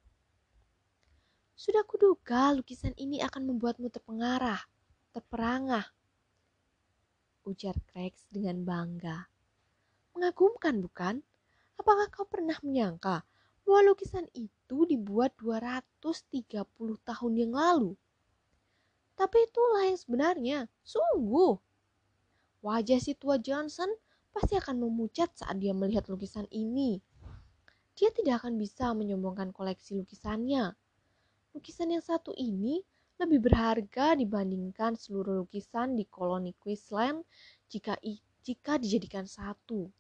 Sudah kuduga lukisan ini akan membuatmu terpengarah, terperangah. Ujar Krex dengan bangga. Mengagumkan bukan? Apakah kau pernah menyangka bahwa lukisan itu dibuat 230 tahun yang lalu? Tapi itulah yang sebenarnya, sungguh. Wajah si tua Johnson pasti akan memucat saat dia melihat lukisan ini. Dia tidak akan bisa menyombongkan koleksi lukisannya. Lukisan yang satu ini lebih berharga dibandingkan seluruh lukisan di koloni Queensland jika jika dijadikan satu.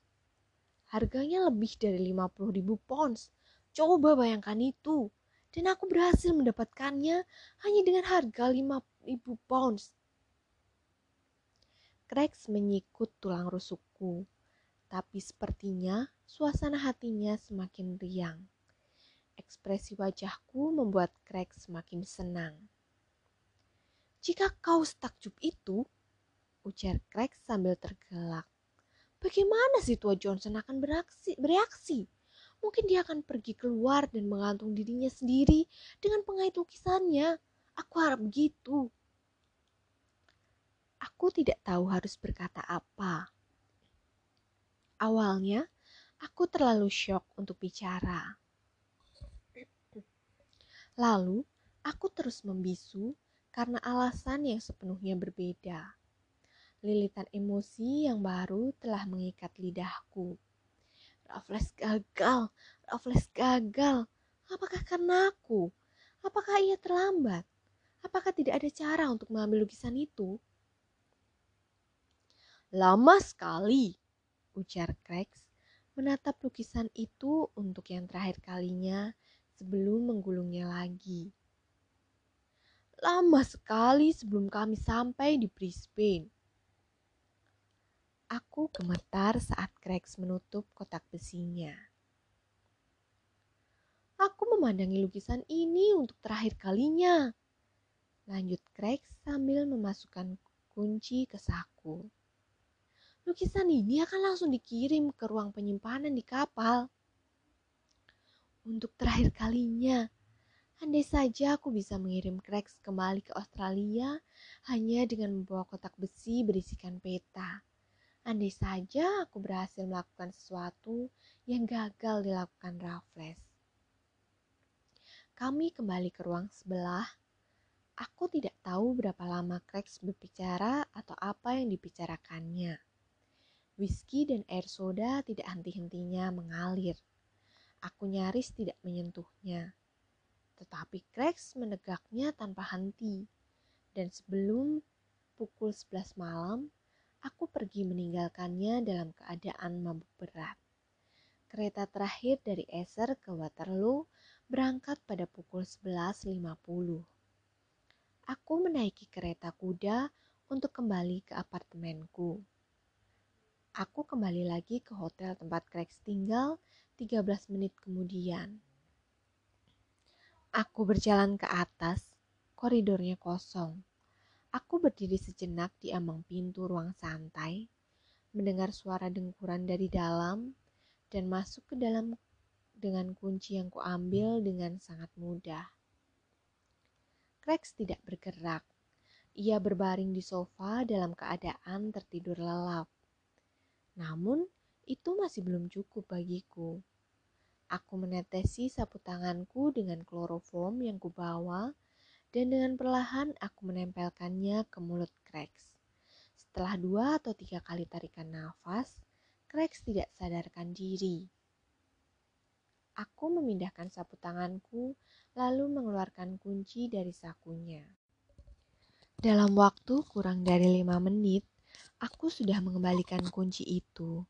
Harganya lebih dari 50 ribu pounds. Coba bayangkan itu. Dan aku berhasil mendapatkannya hanya dengan harga 5 ribu pounds. Krex menyikut tulang rusukku, tapi sepertinya suasana hatinya semakin riang. Ekspresi wajahku membuat Krex semakin senang. Jika kau setakjub itu, ujar Krex sambil tergelak. Bagaimana si tua Johnson akan bereaksi? bereaksi? Mungkin dia akan pergi keluar dan mengantung dirinya sendiri dengan pengait lukisannya. Aku harap begitu. Aku tidak tahu harus berkata apa. Awalnya, aku terlalu syok untuk bicara. Lalu, aku terus membisu karena alasan yang sepenuhnya berbeda. Lilitan emosi yang baru telah mengikat lidahku. Raffles gagal, Raffles gagal. Apakah karena aku? Apakah ia terlambat? Apakah tidak ada cara untuk mengambil lukisan itu? Lama sekali, ujar Krex menatap lukisan itu untuk yang terakhir kalinya sebelum menggulungnya lagi. Lama sekali sebelum kami sampai di Brisbane. Aku gemetar saat Krex menutup kotak besinya. Aku memandangi lukisan ini untuk terakhir kalinya. Lanjut Krex sambil memasukkan kunci ke saku lukisan ini akan langsung dikirim ke ruang penyimpanan di kapal. Untuk terakhir kalinya, andai saja aku bisa mengirim Krex kembali ke Australia hanya dengan membawa kotak besi berisikan peta. Andai saja aku berhasil melakukan sesuatu yang gagal dilakukan Raffles. Kami kembali ke ruang sebelah. Aku tidak tahu berapa lama Krex berbicara atau apa yang dibicarakannya. Whisky dan air soda tidak henti-hentinya mengalir. Aku nyaris tidak menyentuhnya. Tetapi Krex menegaknya tanpa henti. Dan sebelum pukul 11 malam, aku pergi meninggalkannya dalam keadaan mabuk berat. Kereta terakhir dari Eser ke Waterloo berangkat pada pukul 11.50. Aku menaiki kereta kuda untuk kembali ke apartemenku. Aku kembali lagi ke hotel tempat Craig tinggal 13 menit kemudian. Aku berjalan ke atas, koridornya kosong. Aku berdiri sejenak di ambang pintu ruang santai, mendengar suara dengkuran dari dalam, dan masuk ke dalam dengan kunci yang kuambil dengan sangat mudah. Craig tidak bergerak. Ia berbaring di sofa dalam keadaan tertidur lelap. Namun, itu masih belum cukup bagiku. Aku menetesi sapu tanganku dengan kloroform yang kubawa dan dengan perlahan aku menempelkannya ke mulut Krex. Setelah dua atau tiga kali tarikan nafas, Krex tidak sadarkan diri. Aku memindahkan sapu tanganku lalu mengeluarkan kunci dari sakunya. Dalam waktu kurang dari lima menit, Aku sudah mengembalikan kunci itu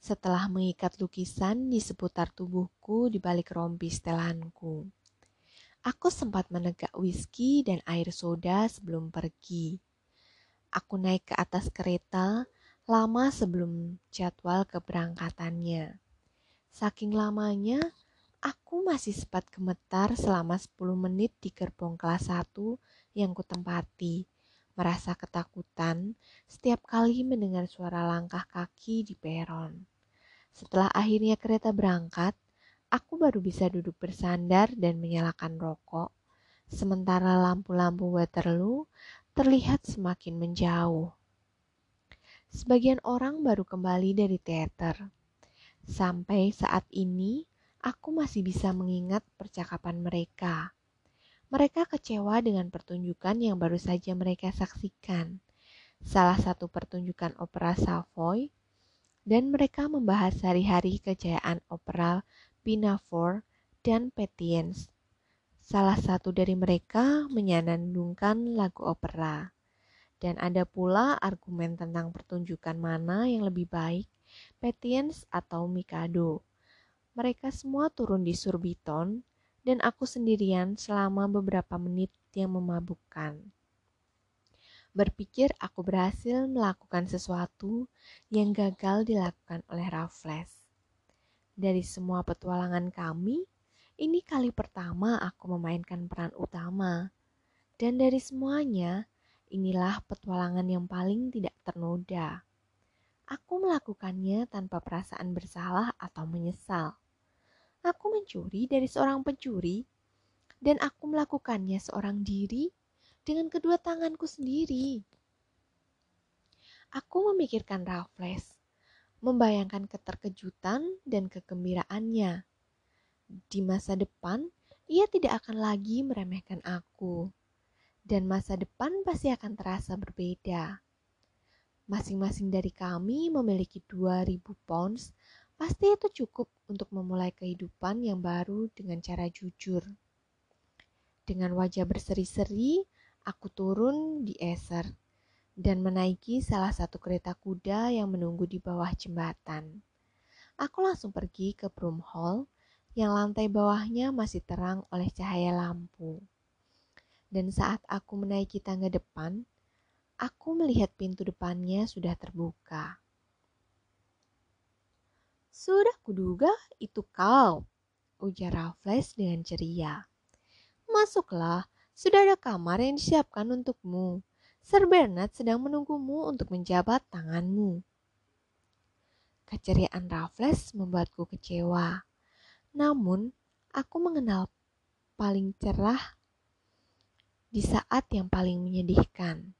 setelah mengikat lukisan di seputar tubuhku di balik rompi setelanku. Aku sempat menegak whisky dan air soda sebelum pergi. Aku naik ke atas kereta lama sebelum jadwal keberangkatannya. Saking lamanya, aku masih sempat gemetar selama 10 menit di gerbong kelas 1 yang kutempati, merasa ketakutan setiap kali mendengar suara langkah kaki di peron. Setelah akhirnya kereta berangkat, aku baru bisa duduk bersandar dan menyalakan rokok, sementara lampu-lampu Waterloo terlihat semakin menjauh. Sebagian orang baru kembali dari teater. Sampai saat ini, aku masih bisa mengingat percakapan mereka. Mereka kecewa dengan pertunjukan yang baru saja mereka saksikan. Salah satu pertunjukan opera Savoy, dan mereka membahas hari-hari kejayaan opera Pinafore dan Petience. Salah satu dari mereka menyanandungkan lagu opera. Dan ada pula argumen tentang pertunjukan mana yang lebih baik, Petience atau Mikado. Mereka semua turun di Surbiton dan aku sendirian selama beberapa menit yang memabukkan. Berpikir aku berhasil melakukan sesuatu yang gagal dilakukan oleh Raffles. Dari semua petualangan kami, ini kali pertama aku memainkan peran utama. Dan dari semuanya, inilah petualangan yang paling tidak ternoda. Aku melakukannya tanpa perasaan bersalah atau menyesal aku mencuri dari seorang pencuri, dan aku melakukannya seorang diri dengan kedua tanganku sendiri. Aku memikirkan Raffles, membayangkan keterkejutan dan kegembiraannya. Di masa depan, ia tidak akan lagi meremehkan aku, dan masa depan pasti akan terasa berbeda. Masing-masing dari kami memiliki 2000 pounds pasti itu cukup untuk memulai kehidupan yang baru dengan cara jujur. Dengan wajah berseri-seri, aku turun di Eser dan menaiki salah satu kereta kuda yang menunggu di bawah jembatan. Aku langsung pergi ke Broom Hall yang lantai bawahnya masih terang oleh cahaya lampu. Dan saat aku menaiki tangga depan, aku melihat pintu depannya sudah terbuka. Sudah kuduga itu kau, ujar Raffles dengan ceria. Masuklah, sudah ada kamar yang disiapkan untukmu. Sir Bernard sedang menunggumu untuk menjabat tanganmu. Keceriaan Raffles membuatku kecewa. Namun, aku mengenal paling cerah di saat yang paling menyedihkan.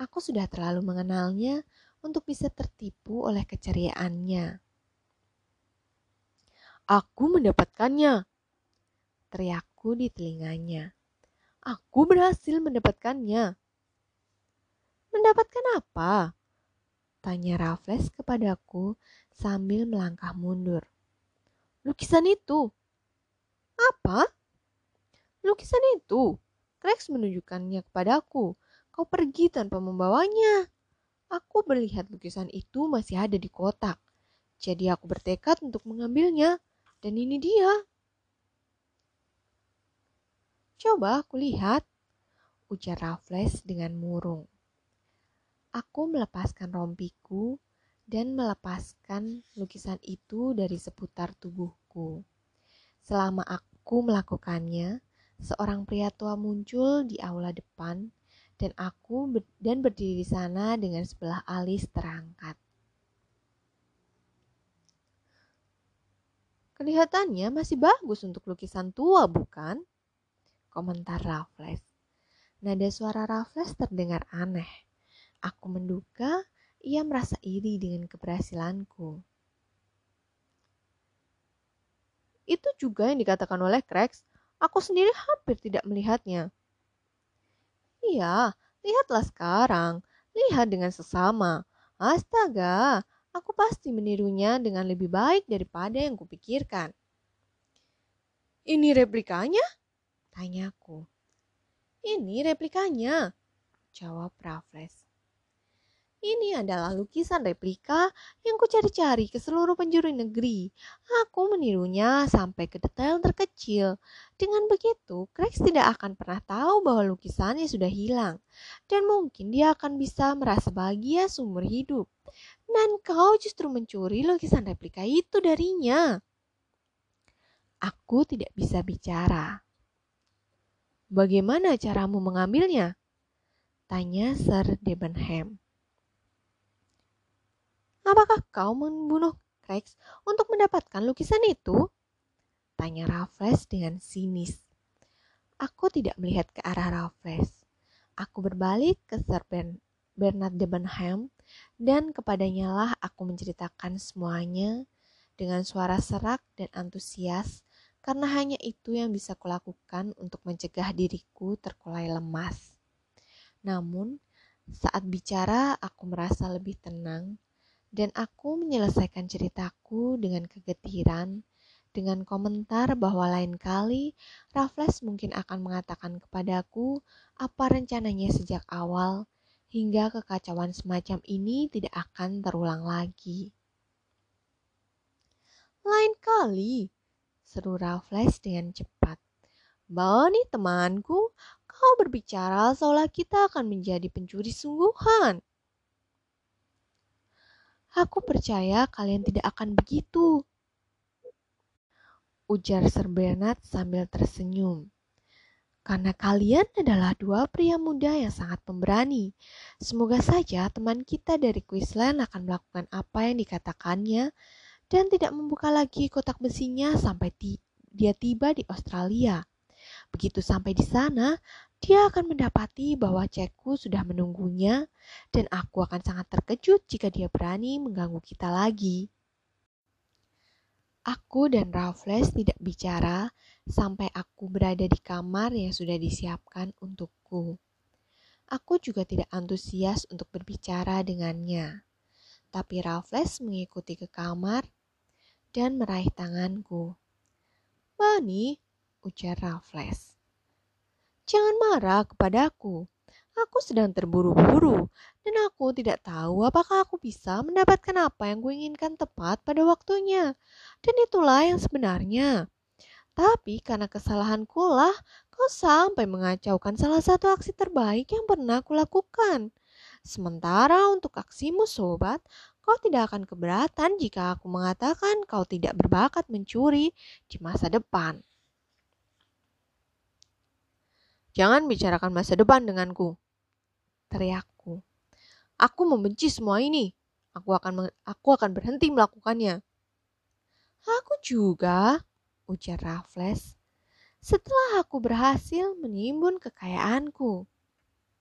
Aku sudah terlalu mengenalnya untuk bisa tertipu oleh keceriaannya. Aku mendapatkannya. Teriakku di telinganya. Aku berhasil mendapatkannya. Mendapatkan apa? Tanya Raffles kepadaku sambil melangkah mundur. Lukisan itu. Apa? Lukisan itu. Rex menunjukkannya kepadaku. Kau pergi tanpa membawanya. Aku melihat lukisan itu masih ada di kotak. Jadi aku bertekad untuk mengambilnya. Dan ini dia. Coba aku lihat, ujar Raffles dengan murung. Aku melepaskan rompiku dan melepaskan lukisan itu dari seputar tubuhku. Selama aku melakukannya, seorang pria tua muncul di aula depan dan aku ber dan berdiri di sana dengan sebelah alis terangkat. Kelihatannya masih bagus untuk lukisan tua, bukan? Komentar Raffles. Nada suara Raffles terdengar aneh. Aku menduga ia merasa iri dengan keberhasilanku. Itu juga yang dikatakan oleh Krex. Aku sendiri hampir tidak melihatnya. Iya, lihatlah sekarang. Lihat dengan sesama. Astaga, aku pasti menirunya dengan lebih baik daripada yang kupikirkan. Ini replikanya? Tanyaku. Ini replikanya, jawab Raffles. Ini adalah lukisan replika yang kucari-cari ke seluruh penjuru negeri. Aku menirunya sampai ke detail terkecil. Dengan begitu, Craig tidak akan pernah tahu bahwa lukisannya sudah hilang. Dan mungkin dia akan bisa merasa bahagia seumur hidup. Dan kau justru mencuri lukisan replika itu darinya. Aku tidak bisa bicara. Bagaimana caramu mengambilnya? Tanya Sir Debenham. Apakah kau membunuh Rex untuk mendapatkan lukisan itu? Tanya Raffles dengan sinis. Aku tidak melihat ke arah Raffles. Aku berbalik ke Sir ben Bernard Debenham dan kepadanya lah aku menceritakan semuanya dengan suara serak dan antusias karena hanya itu yang bisa kulakukan untuk mencegah diriku terkulai lemas. Namun, saat bicara aku merasa lebih tenang dan aku menyelesaikan ceritaku dengan kegetiran, dengan komentar bahwa lain kali Raffles mungkin akan mengatakan kepadaku apa rencananya sejak awal, hingga kekacauan semacam ini tidak akan terulang lagi. Lain kali, seru Raffles dengan cepat. Bani temanku, kau berbicara seolah kita akan menjadi pencuri sungguhan. Aku percaya kalian tidak akan begitu. Ujar Sir Bernard sambil tersenyum. Karena kalian adalah dua pria muda yang sangat pemberani. Semoga saja teman kita dari Queensland akan melakukan apa yang dikatakannya dan tidak membuka lagi kotak besinya sampai dia tiba di Australia. Begitu sampai di sana, dia akan mendapati bahwa cekku sudah menunggunya dan aku akan sangat terkejut jika dia berani mengganggu kita lagi. Aku dan Raffles tidak bicara sampai aku berada di kamar yang sudah disiapkan untukku. Aku juga tidak antusias untuk berbicara dengannya. Tapi Raffles mengikuti ke kamar dan meraih tanganku. Bani, ujar Raffles. Jangan marah kepadaku. Aku sedang terburu-buru dan aku tidak tahu apakah aku bisa mendapatkan apa yang kuinginkan tepat pada waktunya. Dan itulah yang sebenarnya. Tapi karena kesalahanku lah, kau sampai mengacaukan salah satu aksi terbaik yang pernah kulakukan. Sementara untuk aksimu sobat, kau tidak akan keberatan jika aku mengatakan kau tidak berbakat mencuri di masa depan. Jangan bicarakan masa depan denganku. Teriakku. Aku membenci semua ini. Aku akan aku akan berhenti melakukannya. Aku juga, ujar Raffles. Setelah aku berhasil menimbun kekayaanku.